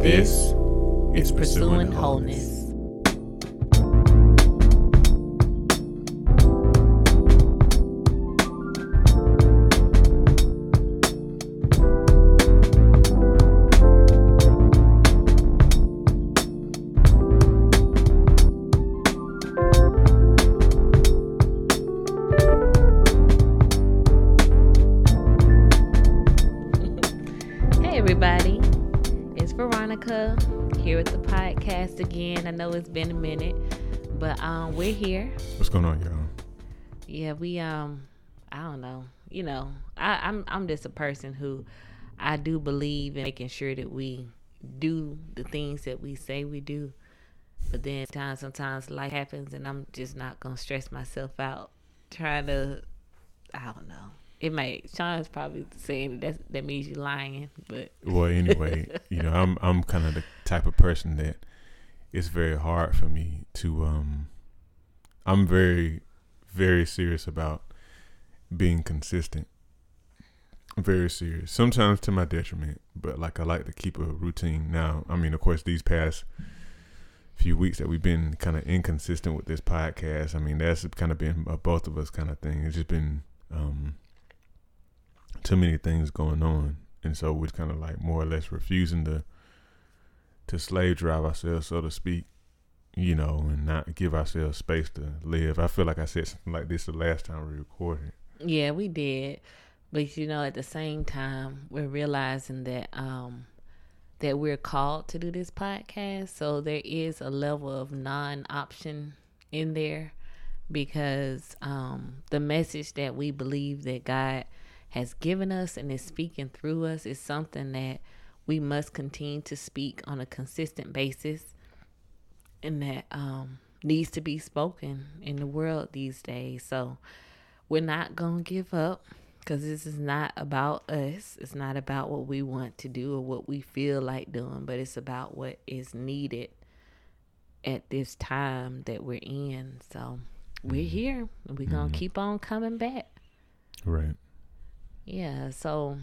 This is Pursuing Wholeness. We're here. What's going on, y'all? Yeah, we um, I don't know. You know, I, I'm I'm just a person who I do believe in making sure that we do the things that we say we do. But then times sometimes life happens and I'm just not gonna stress myself out trying to I don't know. It may Sean's probably saying that that means you're lying, but Well, anyway, you know, I'm I'm kind of the type of person that it's very hard for me to um I'm very very serious about being consistent. Very serious. Sometimes to my detriment, but like I like to keep a routine. Now, I mean, of course, these past few weeks that we've been kind of inconsistent with this podcast. I mean, that's kind of been a both of us kind of thing. It's just been um too many things going on, and so we're kind of like more or less refusing to to slave drive ourselves, so to speak, you know, and not give ourselves space to live. I feel like I said something like this the last time we recorded. Yeah, we did. But you know, at the same time, we're realizing that um that we're called to do this podcast. So there is a level of non-option in there because um the message that we believe that God has given us and is speaking through us is something that we must continue to speak on a consistent basis and that um needs to be spoken in the world these days. So we're not going to give up because this is not about us. It's not about what we want to do or what we feel like doing, but it's about what is needed at this time that we're in. So we're here and we're going to keep on coming back. Right. Yeah, so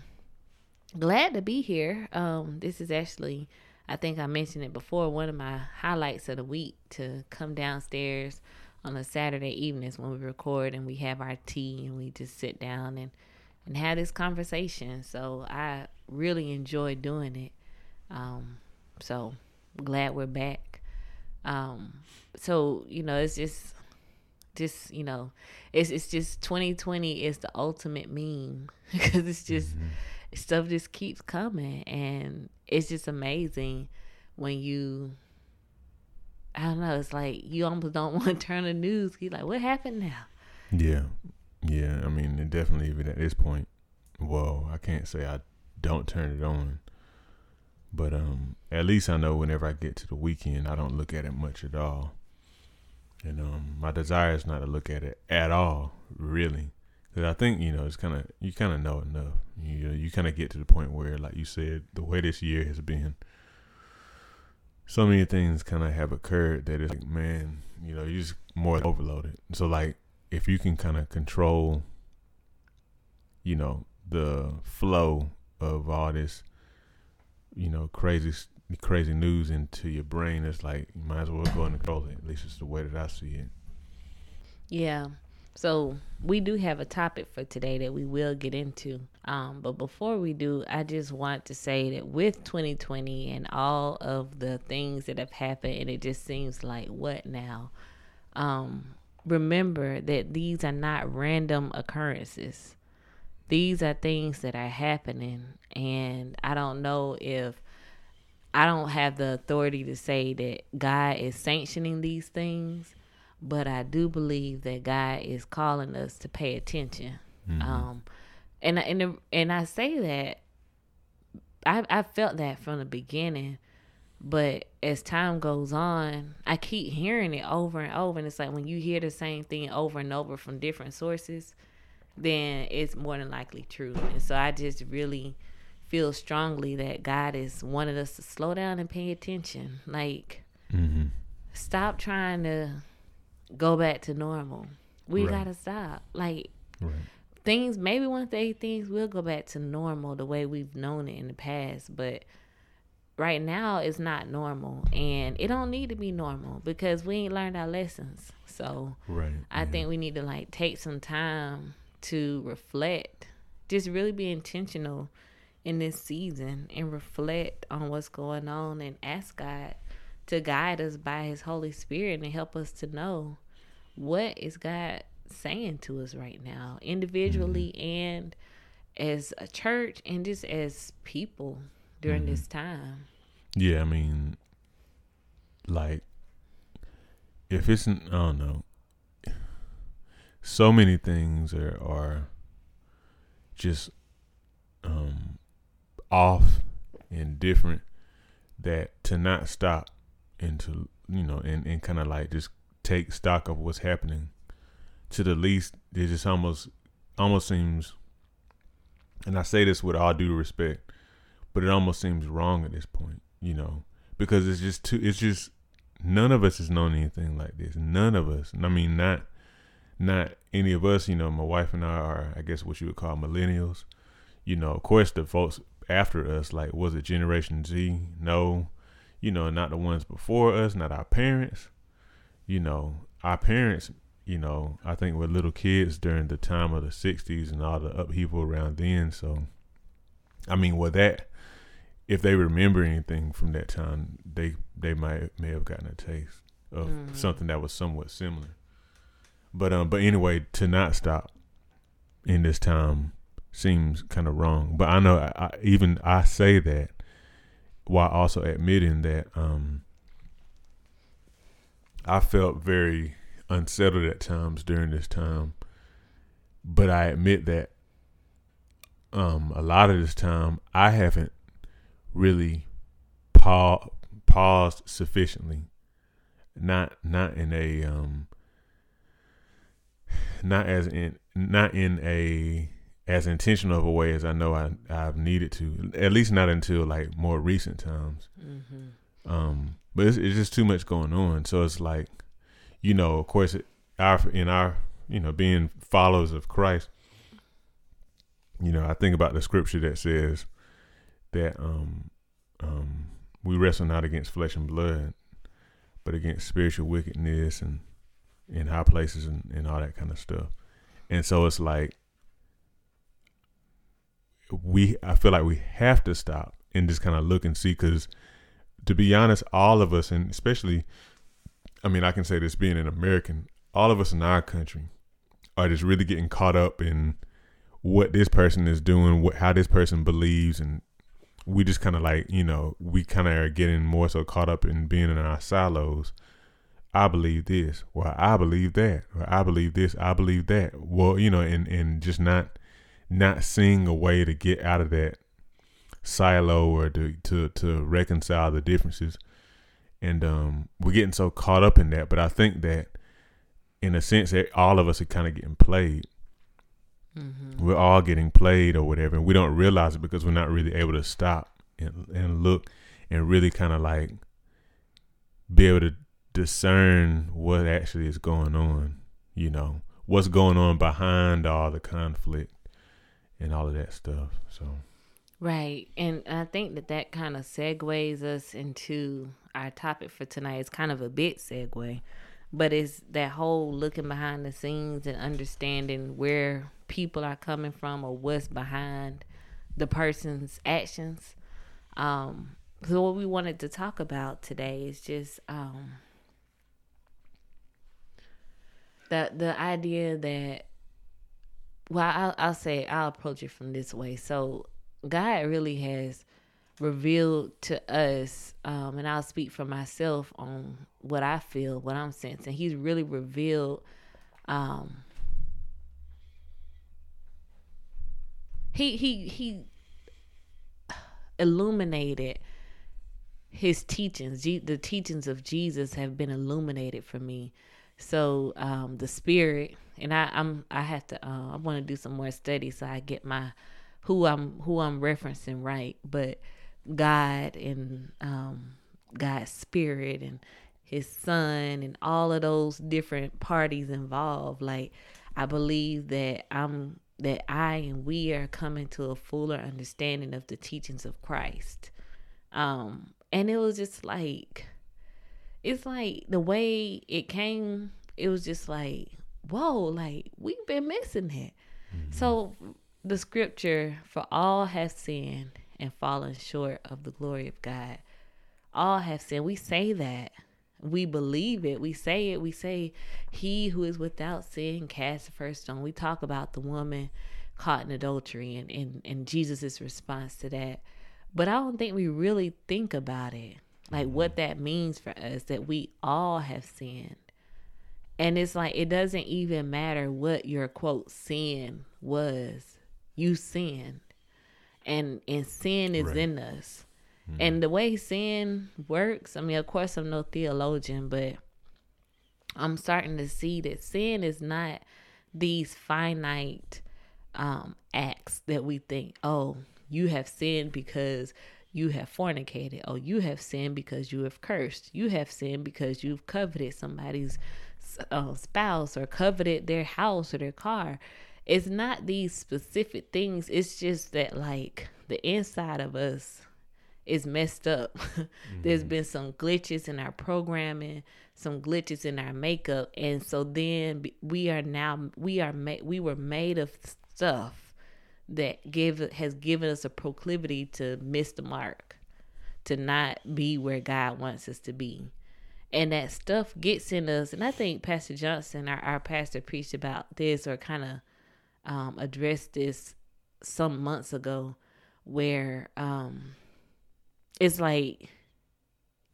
glad to be here. Um, this is actually, I think I mentioned it before, one of my highlights of the week to come downstairs on a Saturday evenings when we record and we have our tea and we just sit down and and have this conversation. So I really enjoy doing it. Um, so glad we're back. Um, so you know, it's just just you know it's it's just 2020 is the ultimate meme because it's just stuff just keeps coming and it's just amazing when you I don't know it's like you almost don't want to turn the news You're like what happened now Yeah. Yeah. I mean, it definitely even at this point. Well, I can't say I don't turn it on, but um, at least I know whenever I get to the weekend, I don't look at it much at all. And um, my desire is not to look at it at all, really, because I think you know it's kind of you kind of know enough. You you kind of get to the point where, like you said, the way this year has been, so many things kind of have occurred that it's like, man, you know, you just more overloaded. So like, if you can kind of control, you know, the flow of all this, you know, crazy crazy news into your brain, it's like you might as well go and control it. At least it's the way that I see it. Yeah. So we do have a topic for today that we will get into. Um, but before we do, I just want to say that with 2020 and all of the things that have happened, and it just seems like what now? Um, remember that these are not random occurrences. These are things that are happening, and I don't know if I don't have the authority to say that God is sanctioning these things, but I do believe that God is calling us to pay attention. Um, and I- and the- and I say that I I felt that from the beginning, but as time goes on, I keep hearing it over and over, and it's like when you hear the same thing over and over from different sources, then it's more than likely true. And so I just really feel strongly that God is wanting us to slow down and pay attention. Like, Mm-hmm. stop trying to go back to normal. We Right. gotta stop. Like Right. things, maybe one day things will go back to normal the way we've known it in the past, but right now it's not normal and it don't need to be normal because we ain't learned our lessons. So right. I yeah. think we need to like take some time to reflect. Just really be intentional in this season and reflect on what's going on and ask God to guide us by his Holy Spirit and help us to know what is God saying to us right now, individually mm-hmm. and as a church and just as people during mm-hmm. this time. Yeah, I mean, like, if it's, I don't know, so many things are, are just um, off and different that to not stop and to, you know, and, and kind of like just take stock of what's happening to the least, it just almost, almost seems, and I say this with all due respect, but it almost seems wrong at this point, you know, because it's just too. It's just none of us has known anything like this. None of us. I mean, not not any of us. You know, my wife and I are, I guess, what you would call millennials. You know, of course, the folks after us, like, was it Generation Z? No, you know, not the ones before us, not our parents. You know, our parents. You know, I think were little kids during the time of the '60s and all the upheaval around then. So, I mean, well, that if they remember anything from that time, they they might may have gotten a taste of mm. something that was somewhat similar. But um, but anyway, to not stop in this time seems kind of wrong. But I know I, I, even I say that while also admitting that um, I felt very unsettled at times during this time. But I admit that um, a lot of this time I haven't really pa- paused sufficiently. Not not in a um not as in not in a as intentional of a way as I know I I've needed to. At least not until like more recent times. Mm-hmm. Um, but it's, it's just too much going on. So it's like, you know, of course, our in our you know being followers of Christ. You know, I think about the scripture that says, that um, um, we wrestle not against flesh and blood, but against spiritual wickedness and in high places and, and all that kind of stuff. And so it's like we I feel like we have to stop and just kind of look and see because to be honest, all of us and especially I mean I can say this being an American, all of us in our country are just really getting caught up in what this person is doing, what how this person believes and we just kind of like you know we kind of are getting more so caught up in being in our silos. I believe this. Well i believe that. Or i believe this. I believe that. Well you know and and just not not seeing a way to get out of that silo or to to to reconcile the differences and um we're getting so caught up in that but i think that in a sense that all of us are kind of getting played Mm-hmm. We're all getting played or whatever, and we don't realize it because we're not really able to stop and, and look and really kind of like be able to discern what actually is going on. You know, what's going on behind all the conflict and all of that stuff. So, right, and I think that that kind of segues us into our topic for tonight. It's kind of a bit segue, but it's that whole looking behind the scenes and understanding where people are coming from or what's behind the person's actions. Um, so what we wanted to talk about today is just um, the the idea that well I'll, I'll say I'll approach it from this way. So God really has revealed to us, um, and I'll speak for myself on what I feel, what I'm sensing. He's really revealed um, he he he illuminated his teachings the teachings of jesus have been illuminated for me so um the spirit and i i'm i have to uh, i want to do some more study so i get my who i'm who i'm referencing right but god and um god's spirit and his son and all of those different parties involved like i believe that i'm that I and we are coming to a fuller understanding of the teachings of Christ. Um, and it was just like, it's like the way it came, it was just like, whoa, like we've been missing it. Mm-hmm. So the scripture, for all have sinned and fallen short of the glory of God. All have sinned. We say that. We believe it. We say it. We say, He who is without sin cast the first stone. We talk about the woman caught in adultery and, and, and Jesus' response to that. But I don't think we really think about it, like what that means for us, that we all have sinned. And it's like, it doesn't even matter what your quote sin was, you sinned. And, and sin is right. in us. Mm-hmm. And the way sin works, I mean, of course, I'm no theologian, but I'm starting to see that sin is not these finite um, acts that we think, oh, you have sinned because you have fornicated. Oh, you have sinned because you have cursed. You have sinned because you've coveted somebody's uh, spouse or coveted their house or their car. It's not these specific things. It's just that, like, the inside of us is messed up. mm-hmm. There's been some glitches in our programming, some glitches in our makeup, and so then we are now we are made we were made of stuff that give has given us a proclivity to miss the mark, to not be where God wants us to be. And that stuff gets in us. And I think Pastor Johnson, our, our pastor, preached about this or kind of um, addressed this some months ago, where um, it's like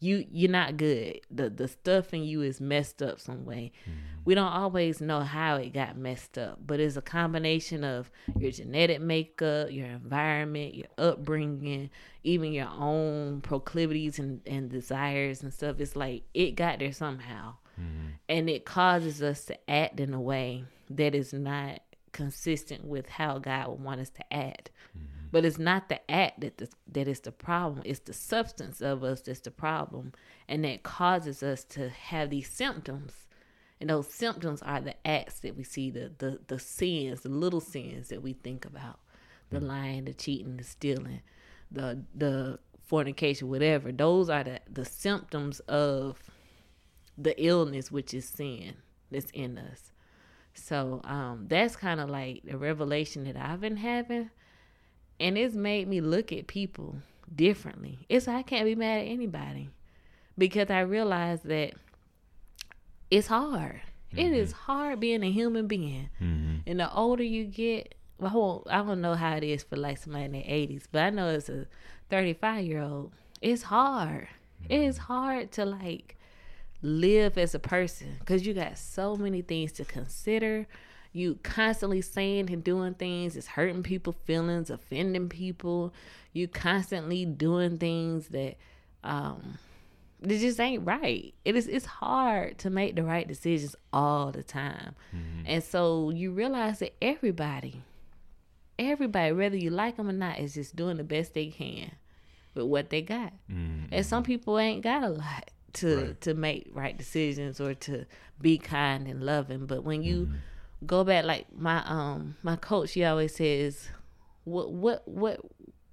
you you're not good. The the stuff in you is messed up some way. Mm-hmm. We don't always know how it got messed up, but it's a combination of your genetic makeup, your environment, your upbringing, even your own proclivities and, and desires and stuff. It's like it got there somehow. Mm-hmm. And it causes us to act in a way that is not consistent with how God would want us to act. Mm-hmm. But it's not the act that the, that is the problem. It's the substance of us that's the problem, and that causes us to have these symptoms. And those symptoms are the acts that we see, the the the sins, the little sins that we think about, the mm. lying, the cheating, the stealing, the the fornication, whatever. Those are the the symptoms of the illness, which is sin that's in us. So um, that's kind of like the revelation that I've been having and it's made me look at people differently. It's I can't be mad at anybody because I realize that it's hard. Mm-hmm. It is hard being a human being. Mm-hmm. And the older you get, well, I don't know how it is for like somebody in their 80s, but I know as a 35 year old, it's hard. Mm-hmm. It is mm-hmm. hard to like live as a person because you got so many things to consider you constantly saying and doing things is hurting people feelings, offending people. You constantly doing things that um it just ain't right. It is it's hard to make the right decisions all the time. Mm-hmm. And so you realize that everybody everybody whether you like them or not is just doing the best they can with what they got. Mm-hmm. And some people ain't got a lot to right. to make right decisions or to be kind and loving, but when you mm-hmm go back like my um my coach she always says what what what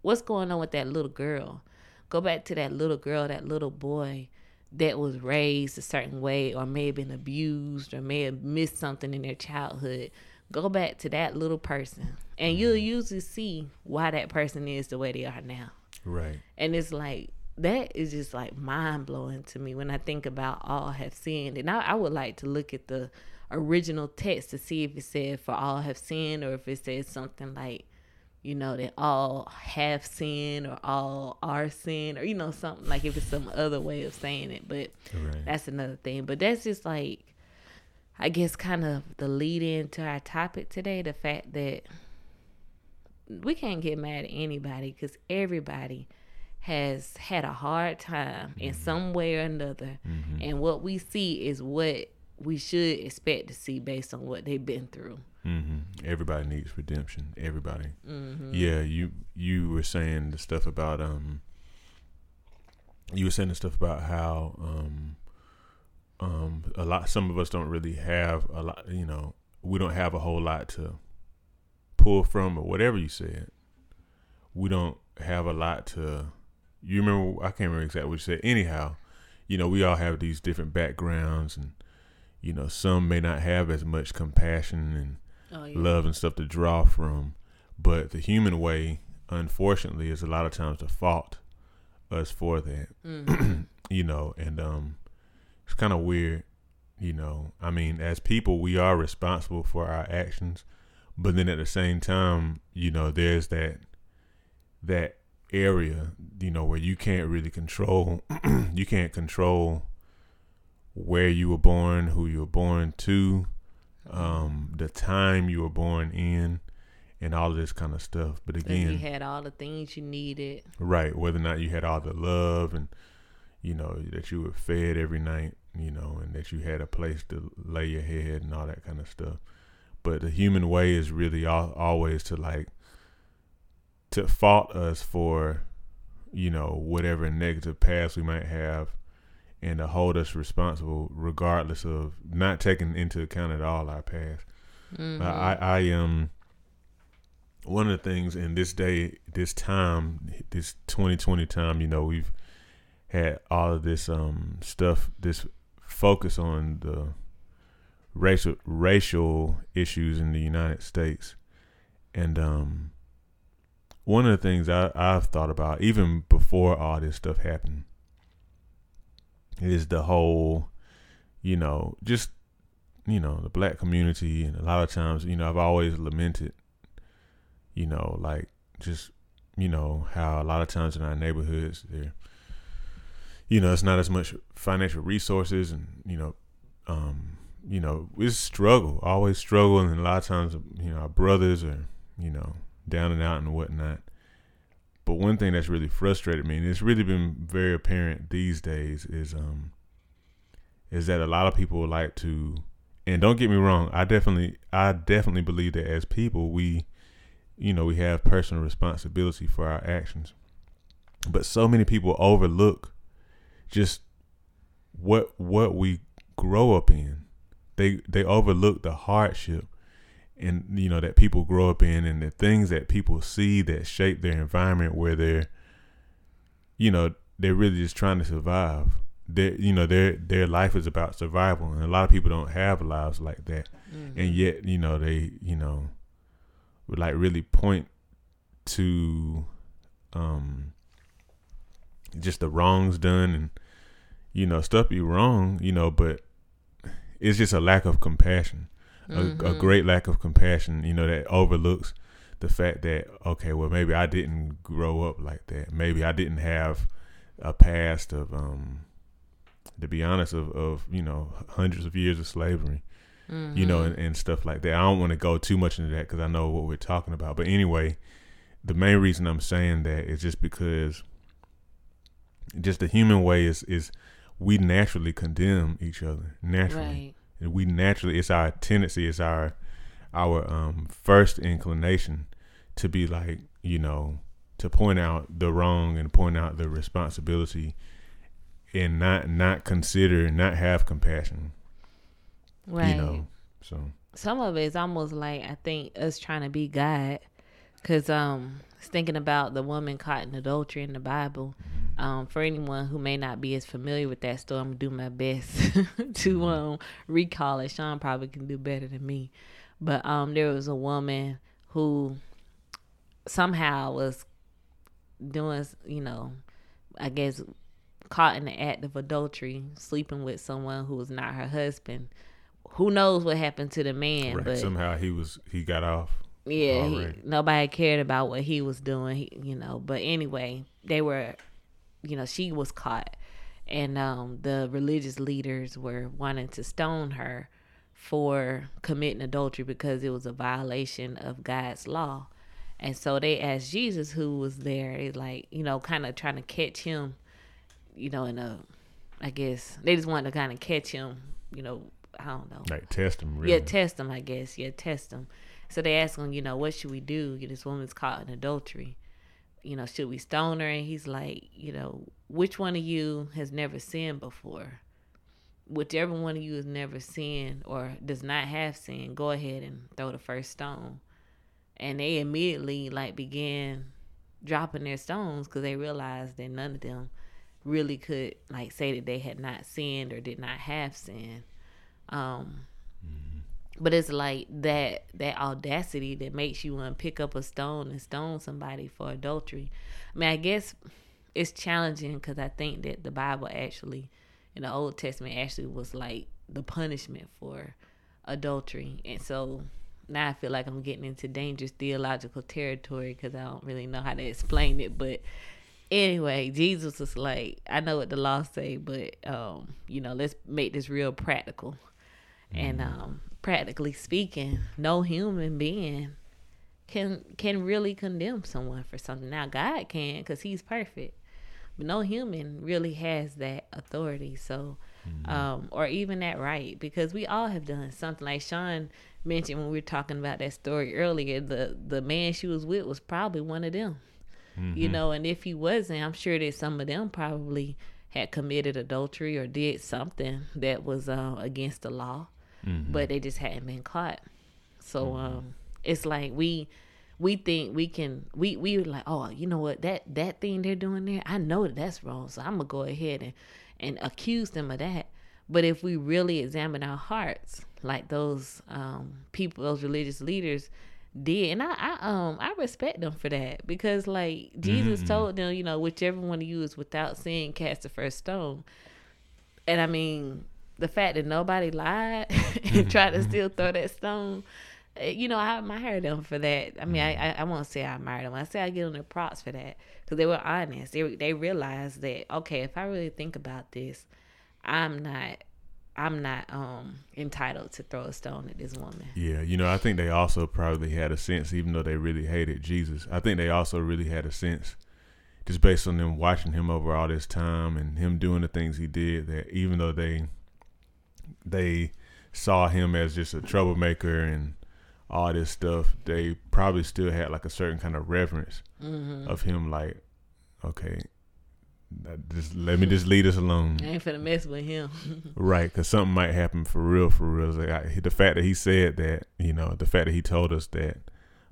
what's going on with that little girl go back to that little girl that little boy that was raised a certain way or may have been abused or may have missed something in their childhood go back to that little person and you'll mm-hmm. usually see why that person is the way they are now right and it's like that is just like mind blowing to me when I think about all have sinned. And I, I would like to look at the original text to see if it said for all have sinned or if it says something like you know that all have sinned or all are sin or you know something like if it's some other way of saying it but right. that's another thing but that's just like i guess kind of the lead into our topic today the fact that we can't get mad at anybody because everybody has had a hard time mm-hmm. in some way or another mm-hmm. and what we see is what we should expect to see based on what they've been through. Mm-hmm. Everybody needs redemption. Everybody. Mm-hmm. Yeah, you you were saying the stuff about um. You were saying the stuff about how um, um, a lot. Some of us don't really have a lot. You know, we don't have a whole lot to pull from, or whatever you said. We don't have a lot to you remember? I can't remember exactly what you said. Anyhow, you know, we all have these different backgrounds, and you know, some may not have as much compassion and oh, yeah. love and stuff to draw from, but the human way, unfortunately, is a lot of times the fault us for that. Mm-hmm. you know, and um, it's kind of weird. You know, I mean, as people, we are responsible for our actions, but then at the same time, you know, there's that that area, you know, where you can't really control. you can't control where you were born, who you were born to, um, the time you were born in, and all of this kind of stuff. But again, you had all the things you needed, right? Whether or not you had all the love and you know that you were fed every night, you know, and that you had a place to lay your head and all that kind of stuff. But the human way is really all, always to like to fault us for you know whatever negative past we might have and to hold us responsible regardless of not taking into account at all our past mm-hmm. i i am um, one of the things in this day this time this 2020 time you know we've had all of this um stuff this focus on the racial racial issues in the united states and um one of the things I, I've thought about, even before all this stuff happened, is the whole, you know, just, you know, the black community. And a lot of times, you know, I've always lamented, you know, like just, you know, how a lot of times in our neighborhoods, there, you know, it's not as much financial resources and, you know, um, you know, it's struggle, always struggle. And a lot of times, you know, our brothers are, you know, down and out and whatnot. But one thing that's really frustrated me, and it's really been very apparent these days, is um is that a lot of people like to and don't get me wrong, I definitely I definitely believe that as people we you know, we have personal responsibility for our actions. But so many people overlook just what what we grow up in. They they overlook the hardship and you know that people grow up in and the things that people see that shape their environment where they're you know they're really just trying to survive. Their you know their their life is about survival and a lot of people don't have lives like that. Mm-hmm. and yet you know they you know would like really point to um just the wrongs done and you know stuff be wrong you know but it's just a lack of compassion mm-hmm. a, a great lack of compassion, you know, that overlooks the fact that okay, well maybe I didn't grow up like that. Maybe I didn't have a past of um to be honest of, of you know hundreds of years of slavery mm-hmm. you know and, and, stuff like that i don't want to go too much into that because i know what we're talking about but anyway the main reason i'm saying that is just because just the human way is is we naturally condemn each other naturally right we naturally it's our tendency it's our our um first inclination to be like you know to point out the wrong and point out the responsibility and not not consider not have compassion. Right. you know so. Some of it is almost like i think us trying to be god. Because um thinking about the woman caught in adultery in the bible um, for anyone who may not be as familiar with that story, I'm gonna do my best to mm-hmm. um, recall it. Sean probably can do better than me, but um, there was a woman who somehow was doing, you know, I guess caught in the act of adultery, sleeping with someone who was not her husband. Who knows what happened to the man? Right. But somehow he was he got off. Yeah, he, nobody cared about what he was doing. He, you know, but anyway, they were you know, she was caught. And um, the religious leaders were wanting to stone her for committing adultery because it was a violation of God's law. And so they asked Jesus, who was there, like, you know, kind of trying to catch him, you know, in a, I guess, they just wanted to kind of catch him, you know, I don't know. Like test him, really. Yeah, test him, I guess. Yeah, test him. So they asked him, you know, what should we do? This woman's caught in adultery you know, should we stone her? And he's like, you know, which one of you has never sinned before? Whichever one of you has never sinned or does not have sin, go ahead and throw the first stone. And they immediately like began dropping their stones because they realized that none of them really could like say that they had not sinned or did not have sin. Um. But it's like that that audacity that makes you want to pick up a stone and stone somebody for adultery. I mean, I guess it's challenging because I think that the Bible actually, in the Old Testament, actually was like the punishment for adultery, and so now I feel like I'm getting into dangerous theological territory because I don't really know how to explain it. But anyway, Jesus was like, I know what the law say, but um, you know, let's make this real practical. And mm-hmm. um, practically speaking, no human being can can really condemn someone for something. Now God can because He's perfect, but no human really has that authority. So, mm-hmm. um, or even that right, because we all have done something. Like Sean mentioned when we were talking about that story earlier, the the man she was with was probably one of them. Mm-hmm. You know, and if he wasn't, I'm sure that some of them probably had committed adultery or did something that was uh, against the law, mm-hmm. but they just hadn't been caught. So mm-hmm. um, it's like we we think we can we we like oh you know what that that thing they're doing there I know that that's wrong so I'm gonna go ahead and and accuse them of that. But if we really examine our hearts, like those um, people, those religious leaders did, and I, I um I respect them for that because like Jesus mm-hmm. told them, you know, whichever one of you is without sin, cast the first stone. And I mean, the fact that nobody lied and tried to mm-hmm. still throw that stone, eh, you know, I admire them for that. I mean, I I, I won't say I admire them. I say I give them their props for that because they were honest. They they realized that okay, if I really think about this, I'm not I'm not um entitled to throw a stone at this woman. Yeah, you know, I think they also probably had a sense, even though they really hated Jesus. I think they also really had a sense, just based on them watching him over all this time and him doing the things he did, that even though they they saw him as just a troublemaker and all this stuff, they probably still had like a certain kind of reverence mm-hmm. of him. Like, okay, just let me just leave us alone. I ain't finna mess with him. right, because something might happen for real, for real. Like I, the fact that he said that, you know, the fact that he told us that,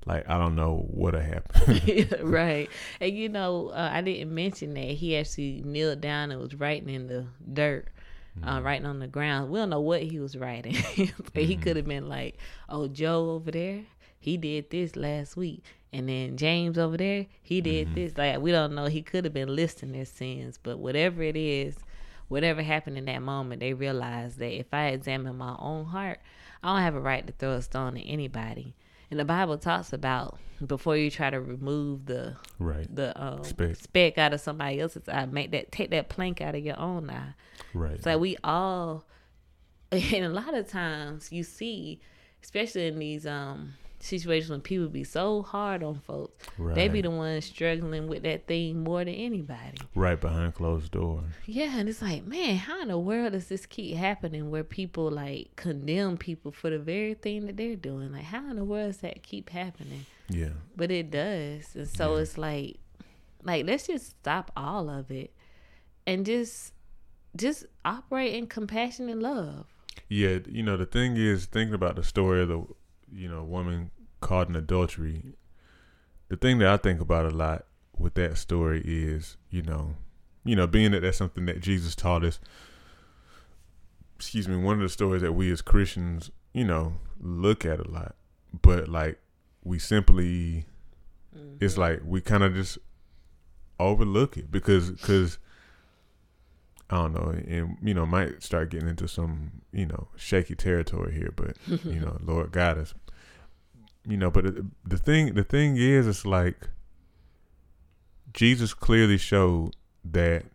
like I don't know what'll happen. right, and you know, uh, I didn't mention that he actually kneeled down and was writing in the dirt. Uh, mm-hmm. writing on the ground. We don't know what he was writing, but mm-hmm. he could have been like, "Oh, Joe over there, he did this last week. And then James over there, he did mm-hmm. this. Like we don't know. He could have been listing their sins, but whatever it is, whatever happened in that moment, they realized that if I examine my own heart, I don't have a right to throw a stone at anybody. And the Bible talks about before you try to remove the right the um, speck. speck out of somebody else's eye, make that take that plank out of your own eye. Right. So we all, and a lot of times you see, especially in these um situations when people be so hard on folks. Right. They be the ones struggling with that thing more than anybody. Right behind closed doors. Yeah, and it's like, man, how in the world does this keep happening where people like condemn people for the very thing that they're doing? Like, how in the world does that keep happening? Yeah. But it does. And so yeah. it's like like let's just stop all of it and just just operate in compassion and love. Yeah, you know, the thing is thinking about the story of the you know, woman caught in adultery. The thing that I think about a lot with that story is, you know, you know, being that that's something that Jesus taught us. Excuse me, one of the stories that we as Christians, you know, look at a lot, but like we simply, mm-hmm. it's like we kind of just overlook it because because I don't know, and you know, might start getting into some, you know, shaky territory here, but you know, Lord guide us. You know, but the thing, the thing is, it's like Jesus clearly showed that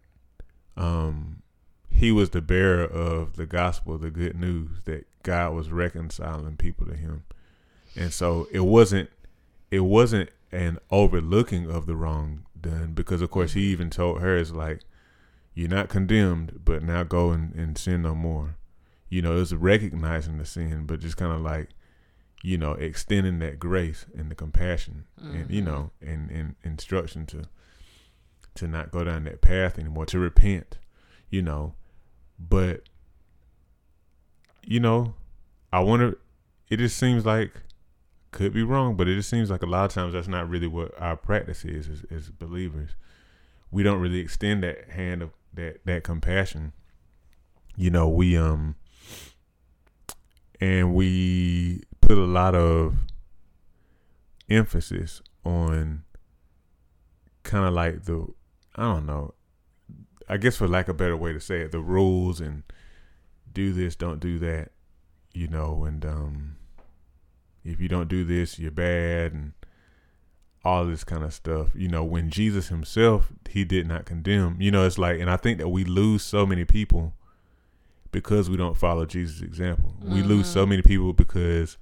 um, he was the bearer of the gospel, the good news that God was reconciling people to Him, and so it wasn't, it wasn't an overlooking of the wrong done because, of course, He even told her, "It's like." You're not condemned, but now go and, and sin no more. You know, it's recognizing the sin, but just kind of like, you know, extending that grace and the compassion mm-hmm. and, you mm-hmm. know, and, and instruction to to not go down that path anymore, to repent, you know. But, you know, I wonder, it just seems like could be wrong, but it just seems like a lot of times that's not really what our practice is as, as believers. We don't really extend that hand of that that compassion. You know, we um and we put a lot of emphasis on kind of like the I don't know. I guess for lack of a better way to say it, the rules and do this, don't do that, you know, and um if you don't do this, you're bad and all this kind of stuff. You know, when Jesus himself, he did not condemn. You know, it's like and I think that we lose so many people because we don't follow Jesus' example. Mm-hmm. We lose so mm-hmm. many people because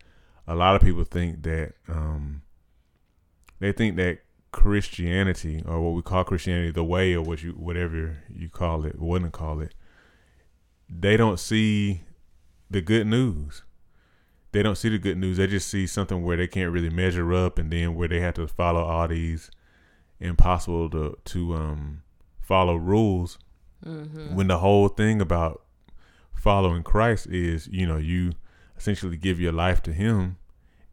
a lot of people think that um they think that Christianity or what we call Christianity, the way or what you whatever you call it, wouldn't call it, they don't see the good news. They don't see the good news. They just see something where they can't really measure up, and then where they have to follow all these impossible to to um follow rules. Mm-hmm. When the whole thing about following Christ is, you know, you essentially give your life to Him,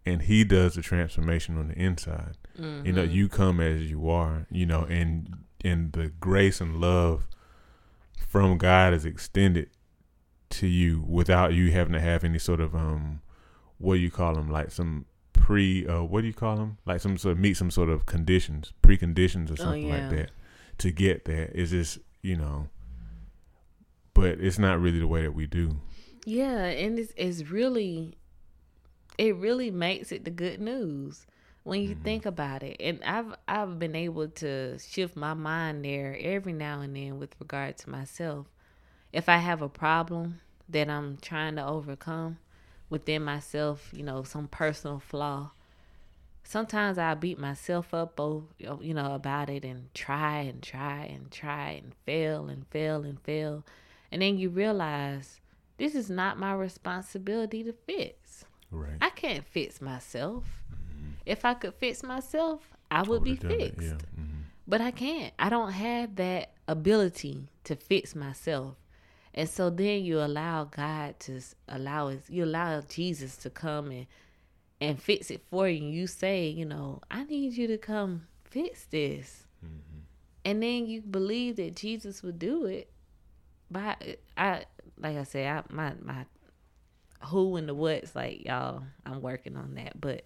and He does the transformation on the inside. Mm-hmm. You know, mm-hmm. you come as you are, you know, and and the grace and love from God is extended to you without you having to have any sort of um what do you call them like some pre uh what do you call them like some sort of meet some sort of conditions preconditions or oh, something oh, yeah. like that to get there is just you know but it's not really the way that we do yeah and it's, it's really it really makes it the good news when you mm-hmm. think about it. And I've I've been able to shift my mind there every now and then with regard to myself. If I have a problem that I'm trying to overcome within myself, you know, some personal flaw, sometimes I beat myself up you know about it and try and try and try and fail and fail and fail. And then you realize this is not my responsibility to fix. Right. I can't fix myself. If I could fix myself, I would be fixed. Yeah. Mm-hmm. But I can't. I don't have that ability to fix myself. And so then you allow God to allow it, you allow Jesus to come and and fix it for you. You say, you know, I need you to come fix this. Mm-hmm. And then you believe that Jesus would do it. But I, like I said, I, my my who and the what's like y'all. I'm working on that, but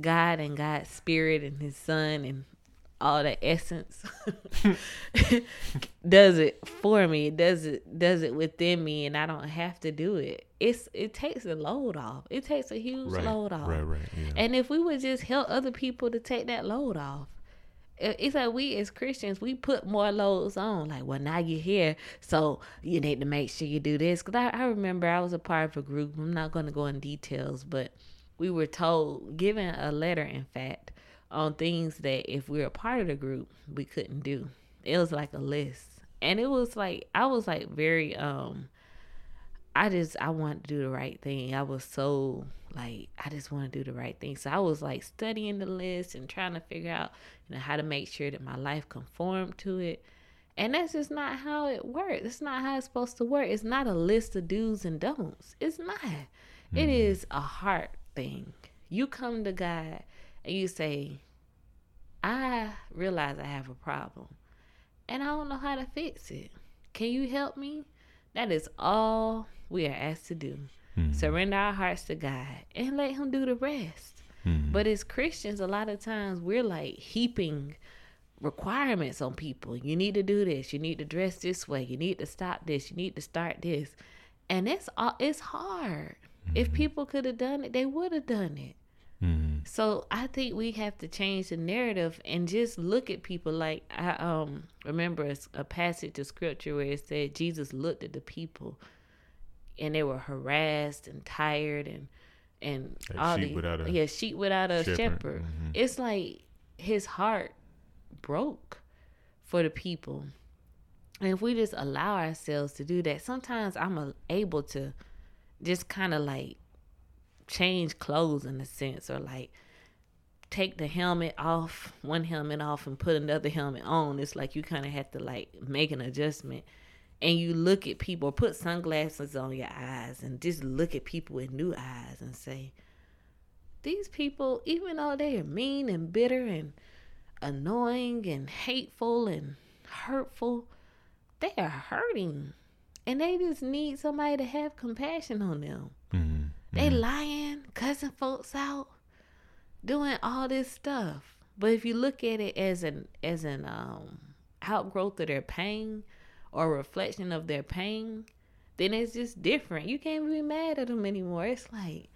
God and God's spirit and his son and all the essence does it for me it does it does it within me and i don't have to do it it's it takes a load off it takes a huge right, load off right right yeah. and if we would just help other people to take that load off it's like we as Christians, we put more loads on. Like, well, now you're here, so you need to make sure you do this. Because I, I remember I was a part of a group. I'm not going to go in details, but we were told, given a letter, in fact, on things that if we were part of the group, we couldn't do. It was like a list. And it was like, I was like very, um, I just, I wanted to do the right thing. I was so like, I just want to do the right thing. So I was like studying the list and trying to figure out, you know, how to make sure that my life conformed to it. And that's just not how it works. It's not how it's supposed to work. It's not a list of do's and don'ts. It's not. Mm-hmm. It is a heart thing. You come to God and you say, I realize I have a problem and I don't know how to fix it. Can you help me? That is all we are asked to do. Mm-hmm. Surrender our hearts to God and let Him do the rest. Mm-hmm. But as Christians, a lot of times we're like heaping requirements on people. You need to do this. You need to dress this way. You need to stop this. You need to start this. And it's all it's hard. Mm-hmm. If people could have done it, they would have done it. So I think we have to change the narrative and just look at people like I um remember a, a passage of scripture where it said Jesus looked at the people and they were harassed and tired and and like all sheep the without a yeah sheep without a shepherd. shepherd. Mm-hmm. It's like his heart broke for the people. And if we just allow ourselves to do that, sometimes I'm able to just kind of like change clothes in a sense or like take the helmet off one helmet off and put another helmet on it's like you kind of have to like make an adjustment and you look at people put sunglasses on your eyes and just look at people with new eyes and say these people, even though they are mean and bitter and annoying and hateful and hurtful, they are hurting. And they just need somebody to have compassion on them. Mm-hmm. They mm-hmm. lying, cussing folks out, doing all this stuff. But if you look at it as an as an um, outgrowth of their pain or reflection of their pain, then it's just different. You can't be mad at them anymore. It's like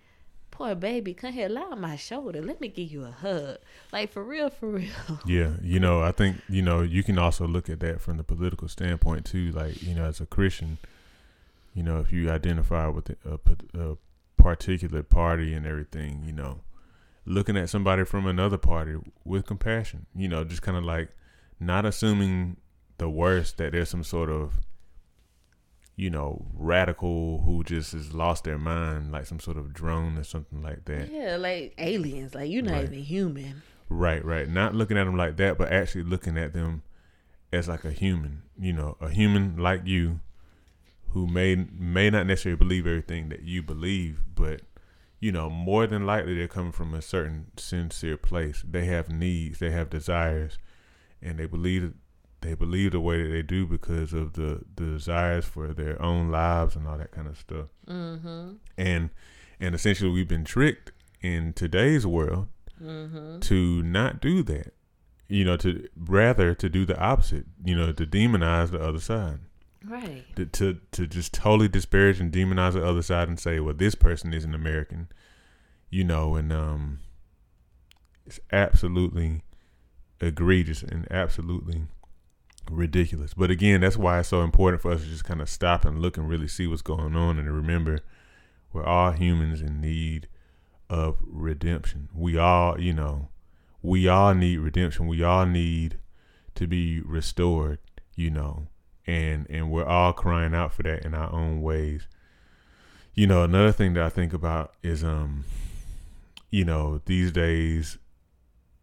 poor baby, come here, lie on my shoulder. Let me give you a hug. Like for real, for real. Yeah, you know, I think you know you can also look at that from the political standpoint too. Like you know, as a Christian, you know, if you identify with a, a particular party and everything, you know, looking at somebody from another party with compassion, you know, just kind of like not assuming the worst that there's some sort of you know, radical who just has lost their mind, like some sort of drone or something like that. Yeah, like aliens. Like you're not right. even human. Right, right. Not looking at them like that, but actually looking at them as like a human. You know, a human like you, who may may not necessarily believe everything that you believe, but you know, more than likely they're coming from a certain sincere place. They have needs, they have desires, and they believe they believe the way that they do because of the, the desires for their own lives and all that kind of stuff. Mm-hmm. And and essentially, we've been tricked in today's world mm-hmm. to not do that. You know, to rather to do the opposite. You know, to demonize the other side. Right. To, to to just totally disparage and demonize the other side and say, well, this person isn't American. You know, and um, it's absolutely egregious and absolutely ridiculous. But again, that's why it's so important for us to just kind of stop and look and really see what's going on and remember we're all humans in need of redemption. We all, you know, we all need redemption. We all need to be restored, you know, and and we're all crying out for that in our own ways. You know, another thing that I think about is um you know, these days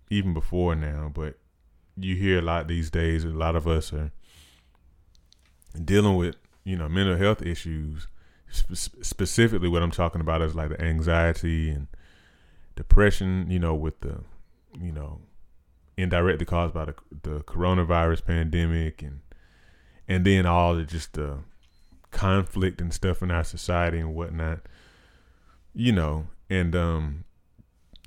even before now, but you hear a lot these days. A lot of us are dealing with you know mental health issues. Spe- specifically, what I'm talking about is like the anxiety and depression. You know, with the you know indirectly caused by the the coronavirus pandemic and and then all the just the conflict and stuff in our society and whatnot. You know, and um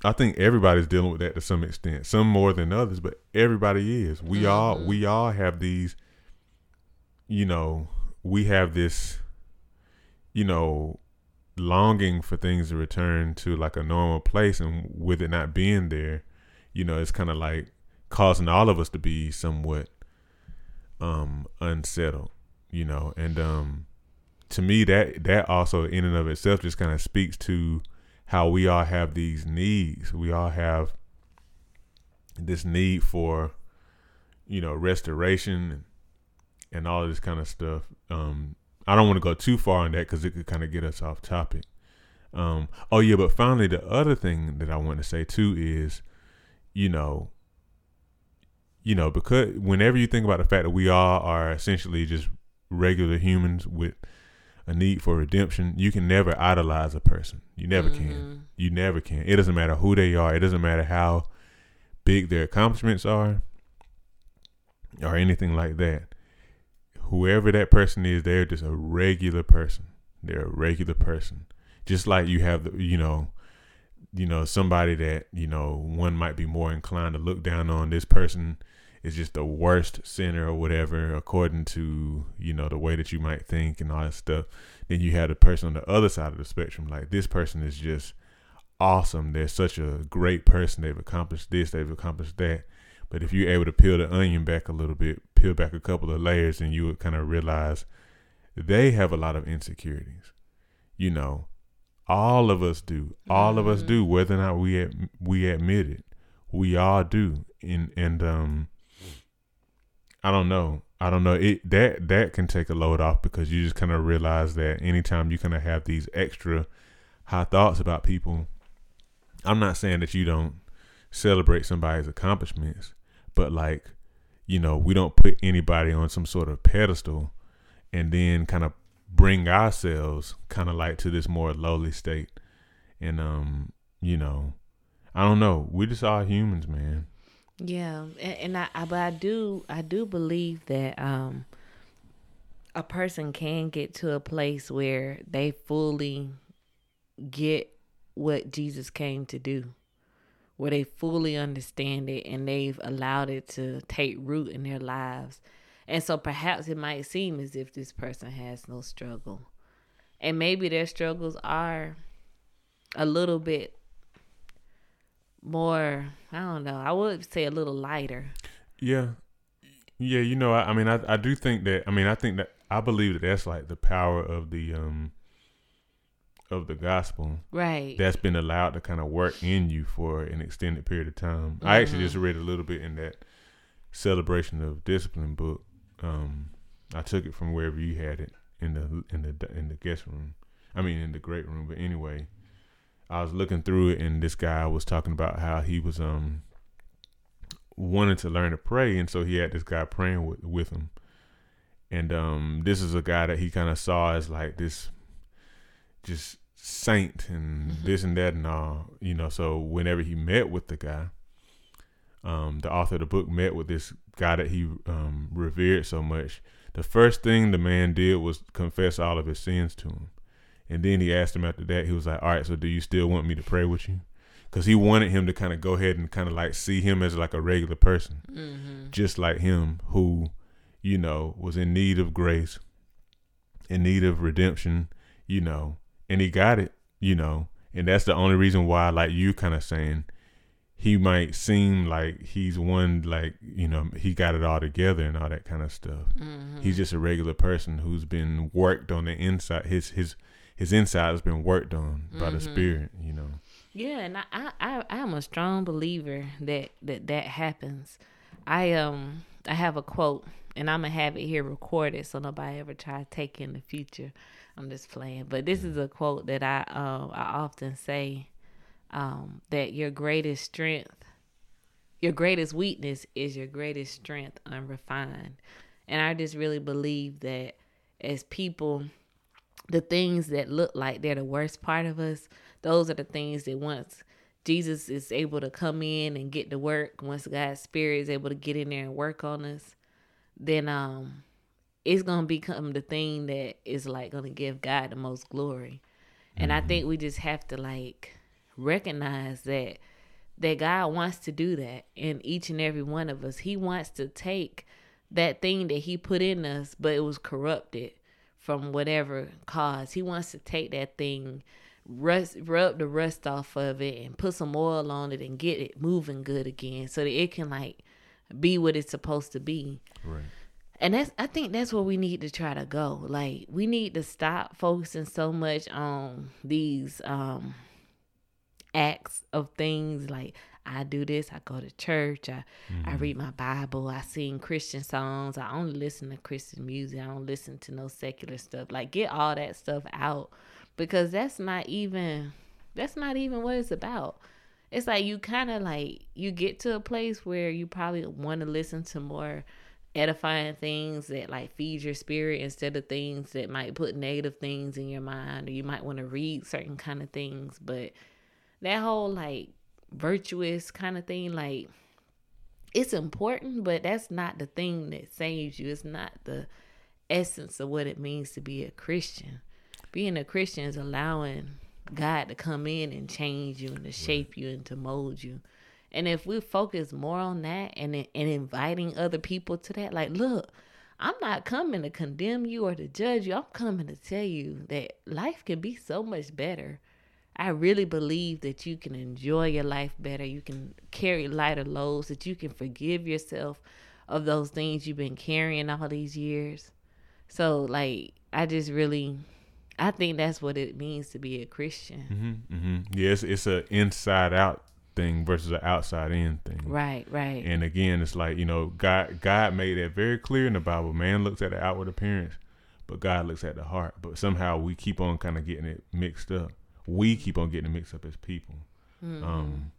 I think everybody's dealing with that to some extent. Some more than others, but everybody is. We mm-hmm. all we all have these you know, we have this you know, longing for things to return to like a normal place and with it not being there, you know, it's kind of like causing all of us to be somewhat um unsettled, you know. And um to me that that also in and of itself just kind of speaks to how we all have these needs. We all have this need for, you know, restoration and all this kind of stuff. Um, I don't want to go too far on that because it could kind of get us off topic. Um, oh yeah, but finally, the other thing that I want to say too is, you know, you know, because whenever you think about the fact that we all are essentially just regular humans with a need for redemption, you can never idolize a person. You never mm-hmm. can. You never can. It doesn't matter who they are. It doesn't matter how big their accomplishments are or anything like that. Whoever that person is, they're just a regular person. They're a regular person. Just like you have the, you know, you know, somebody that, you know, one might be more inclined to look down on this person is just the worst sinner or whatever, according to you know the way that you might think and all that stuff. Then you have the person on the other side of the spectrum, like this person is just awesome. They're such a great person. They've accomplished this. They've accomplished that. But if you're able to peel the onion back a little bit, peel back a couple of layers, and you would kind of realize they have a lot of insecurities. You know, all of us do. All mm-hmm. of us do, mm-hmm. whether or not we ad- we admit it. We all do. And and um I don't know. I don't know. It that that can take a load off because you just kind of realize that anytime you kind of have these extra high thoughts about people, I'm not saying that you don't celebrate somebody's accomplishments, but like, you know, we don't put anybody on some sort of pedestal and then kind of bring ourselves kind of like to this more lowly state. And um, you know, I don't know. We just all humans, man. Yeah, and, and I, I, but I do, I do believe that um, a person can get to a place where they fully get what Jesus came to do, where they fully understand it and they've allowed it to take root in their lives. And so perhaps it might seem as if this person has no struggle. And maybe their struggles are a little bit more i don't know i would say a little lighter. Yeah. Yeah you know i, I mean I, I do think that i mean i think that i believe that that's like the power of the um of the gospel. Right. That's been allowed to kind of work in you for an extended period of time. Mm-hmm. i actually just read a little bit in that celebration of discipline book. Um i took it from wherever you had it in the in the in the guest room. I mean in the great room but anyway I was looking through it, and this guy was talking about how he was um wanting to learn to pray, and so he had this guy praying with with him. And um, this is a guy that he kind of saw as like this, just saint and mm-hmm. this and that and all, you know. So whenever he met with the guy, um, the author of the book met with this guy that he um, revered so much. The first thing the man did was confess all of his sins to him. And then he asked him after that, he was like, All right, so do you still want me to pray with you? Because he wanted him to kind of go ahead and kind of like see him as like a regular person, mm-hmm. just like him who, you know, was in need of grace, in need of redemption, you know, and he got it, you know. And that's the only reason why, like you kind of saying, he might seem like he's one like you know he got it all together and all that kind of stuff. Mm-hmm. He's just a regular person who's been worked on the inside. His his his inside has been worked on by mm-hmm. the spirit, you know. Yeah, and I, I I am a strong believer that that that happens. I um I have a quote and I'm gonna have it here recorded so nobody ever try to take in the future. I'm just playing, but this is a quote that I um I often say um that your greatest strength, your greatest weakness is your greatest strength unrefined, and I just really believe that as people the things that look like they're the worst part of us, those are the things that once Jesus is able to come in and get to work, once God's spirit is able to get in there and work on us, then um it's gonna become the thing that is like gonna give God the most glory. And I think we just have to like recognize that that God wants to do that in each and every one of us. He wants to take that thing that he put in us, but it was corrupted from whatever cause. He wants to take that thing, rust, rub the rust off of it, and put some oil on it and get it moving good again, so that it can like be what it's supposed to be. Right. And that's I think that's where we need to try to go. Like we need to stop focusing so much on these um acts of things like I do this. I go to church. I mm-hmm. I read my Bible. I sing Christian songs. I only listen to Christian music. I don't listen to no secular stuff. Like get all that stuff out because that's not even that's not even what it's about. It's like you kind of like you get to a place where you probably want to listen to more edifying things that like feed your spirit instead of things that might put negative things in your mind or you might want to read certain kind of things but that whole like virtuous kind of thing like it's important but that's not the thing that saves you. It's not the essence of what it means to be a christian. Being a christian is allowing god to come in and change you and to shape you and to mold you. And if we focus more on that and and inviting other people to that like look I'm not coming to condemn you or to judge you. I'm coming to tell you that life can be so much better I really believe that you can enjoy your life better. You can carry lighter loads, that you can forgive yourself of those things you've been carrying all these years. So, like, I just really, I think that's what it means to be a Christian. Mm-hmm, mm-hmm. Yes, yeah, it's, it's a inside out thing versus an outside in thing. Right, right. And again, it's like you know, God, God made that very clear in the Bible. Man looks at the outward appearance, but God looks at the heart. But somehow we keep on kind of getting it mixed up we keep on getting mixed up as people. Mm-hmm. Um,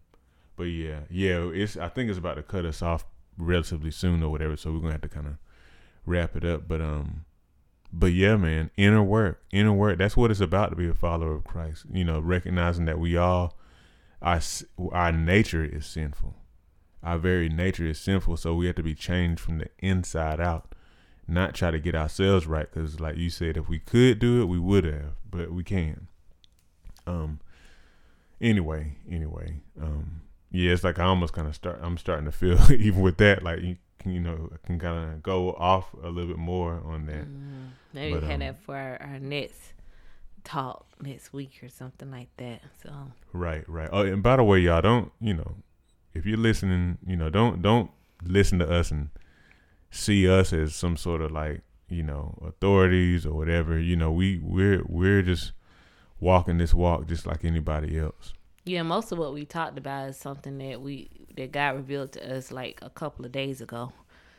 but yeah, yeah, it's I think it's about to cut us off relatively soon or whatever. So we're gonna have to kind of wrap it up. But um, but yeah, man, inner work, inner work. That's what it's about to be a follower of Christ. You know, recognizing that we all our our nature is sinful. Our very nature is sinful, so we have to be changed from the inside out. Not try to get ourselves right, because like you said, if we could do it, we would have, but we can't. Um. Anyway, anyway, um, yeah, it's like I almost kind of start. I'm starting to feel even with that, like you, you know, I can kind of go off a little bit more on that. Mm-hmm. Maybe but, have um, that for our, our next talk next week or something like that. So right, right. Oh, and by the way, y'all don't you know if you're listening, you know don't don't listen to us and see us as some sort of like you know authorities or whatever. You know we we're we're just walking this walk just like anybody else. Yeah, most of what we talked about is something that we that God revealed to us like a couple of days ago.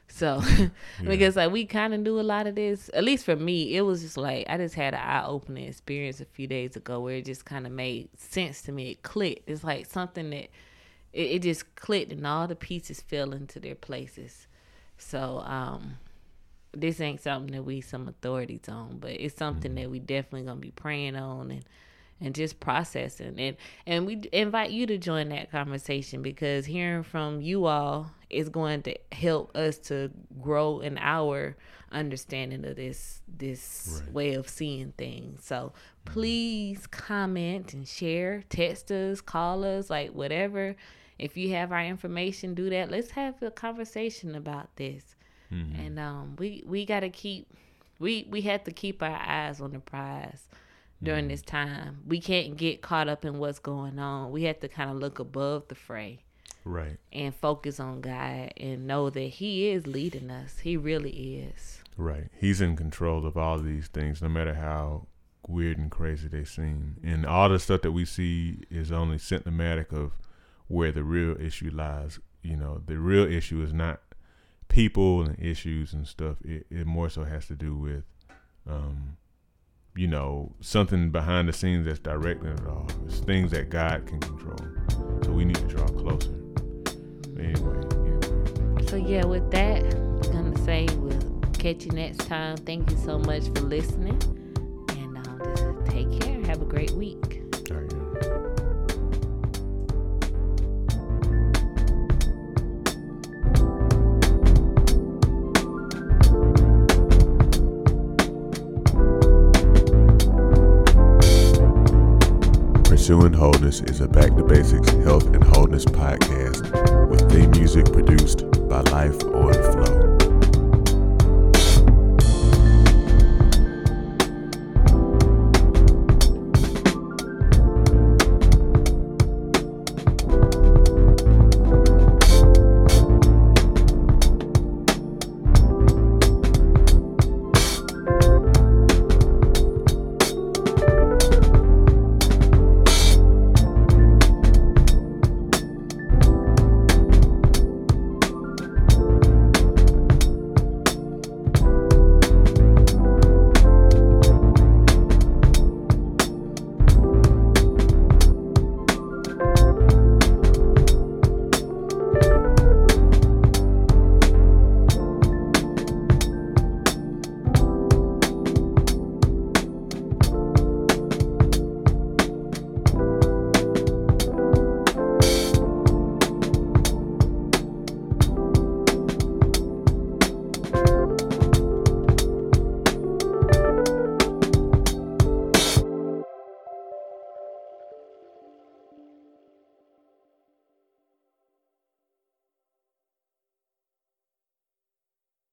So yeah. because like we kind of do a lot of this. At least for me, it was just like I just had an eye opening experience a few days ago where it just kind of made sense to me. It clicked. It's like something that it, it just clicked and all the pieces fell into their places. So um this ain't something that we some authorities on, but it's something mm-hmm. that we definitely gonna be praying on and and just processing and and we invite you to join that conversation because hearing from you all is going to help us to grow in our understanding of this this right. way of seeing things so mm-hmm. please comment and share text us call us like whatever if you have our information do that let's have a conversation about this mm-hmm. and um we we got to keep we we have to keep our eyes on the prize during mm-hmm. this time. We can't get caught up in what's going on. We have to kind of look above the fray. Right. And focus on God and know that He is leading us. He really is. Right. He's in control of all these things, no matter how weird and crazy they seem. And all the stuff that we see is only symptomatic of where the real issue lies. You know, the real issue is not people and issues and stuff. It, it more so has to do with um, you know, something behind the scenes that's directing it all. It's things that God can control. So we need to draw closer. Anyway, anyway. So yeah, with that, I'm gonna say we'll catch you next time. Thank you so much for listening. And um, take care. Have a great week. Pursuing Wholeness is a Back to Basics Health and Wholeness podcast with theme music produced by Life on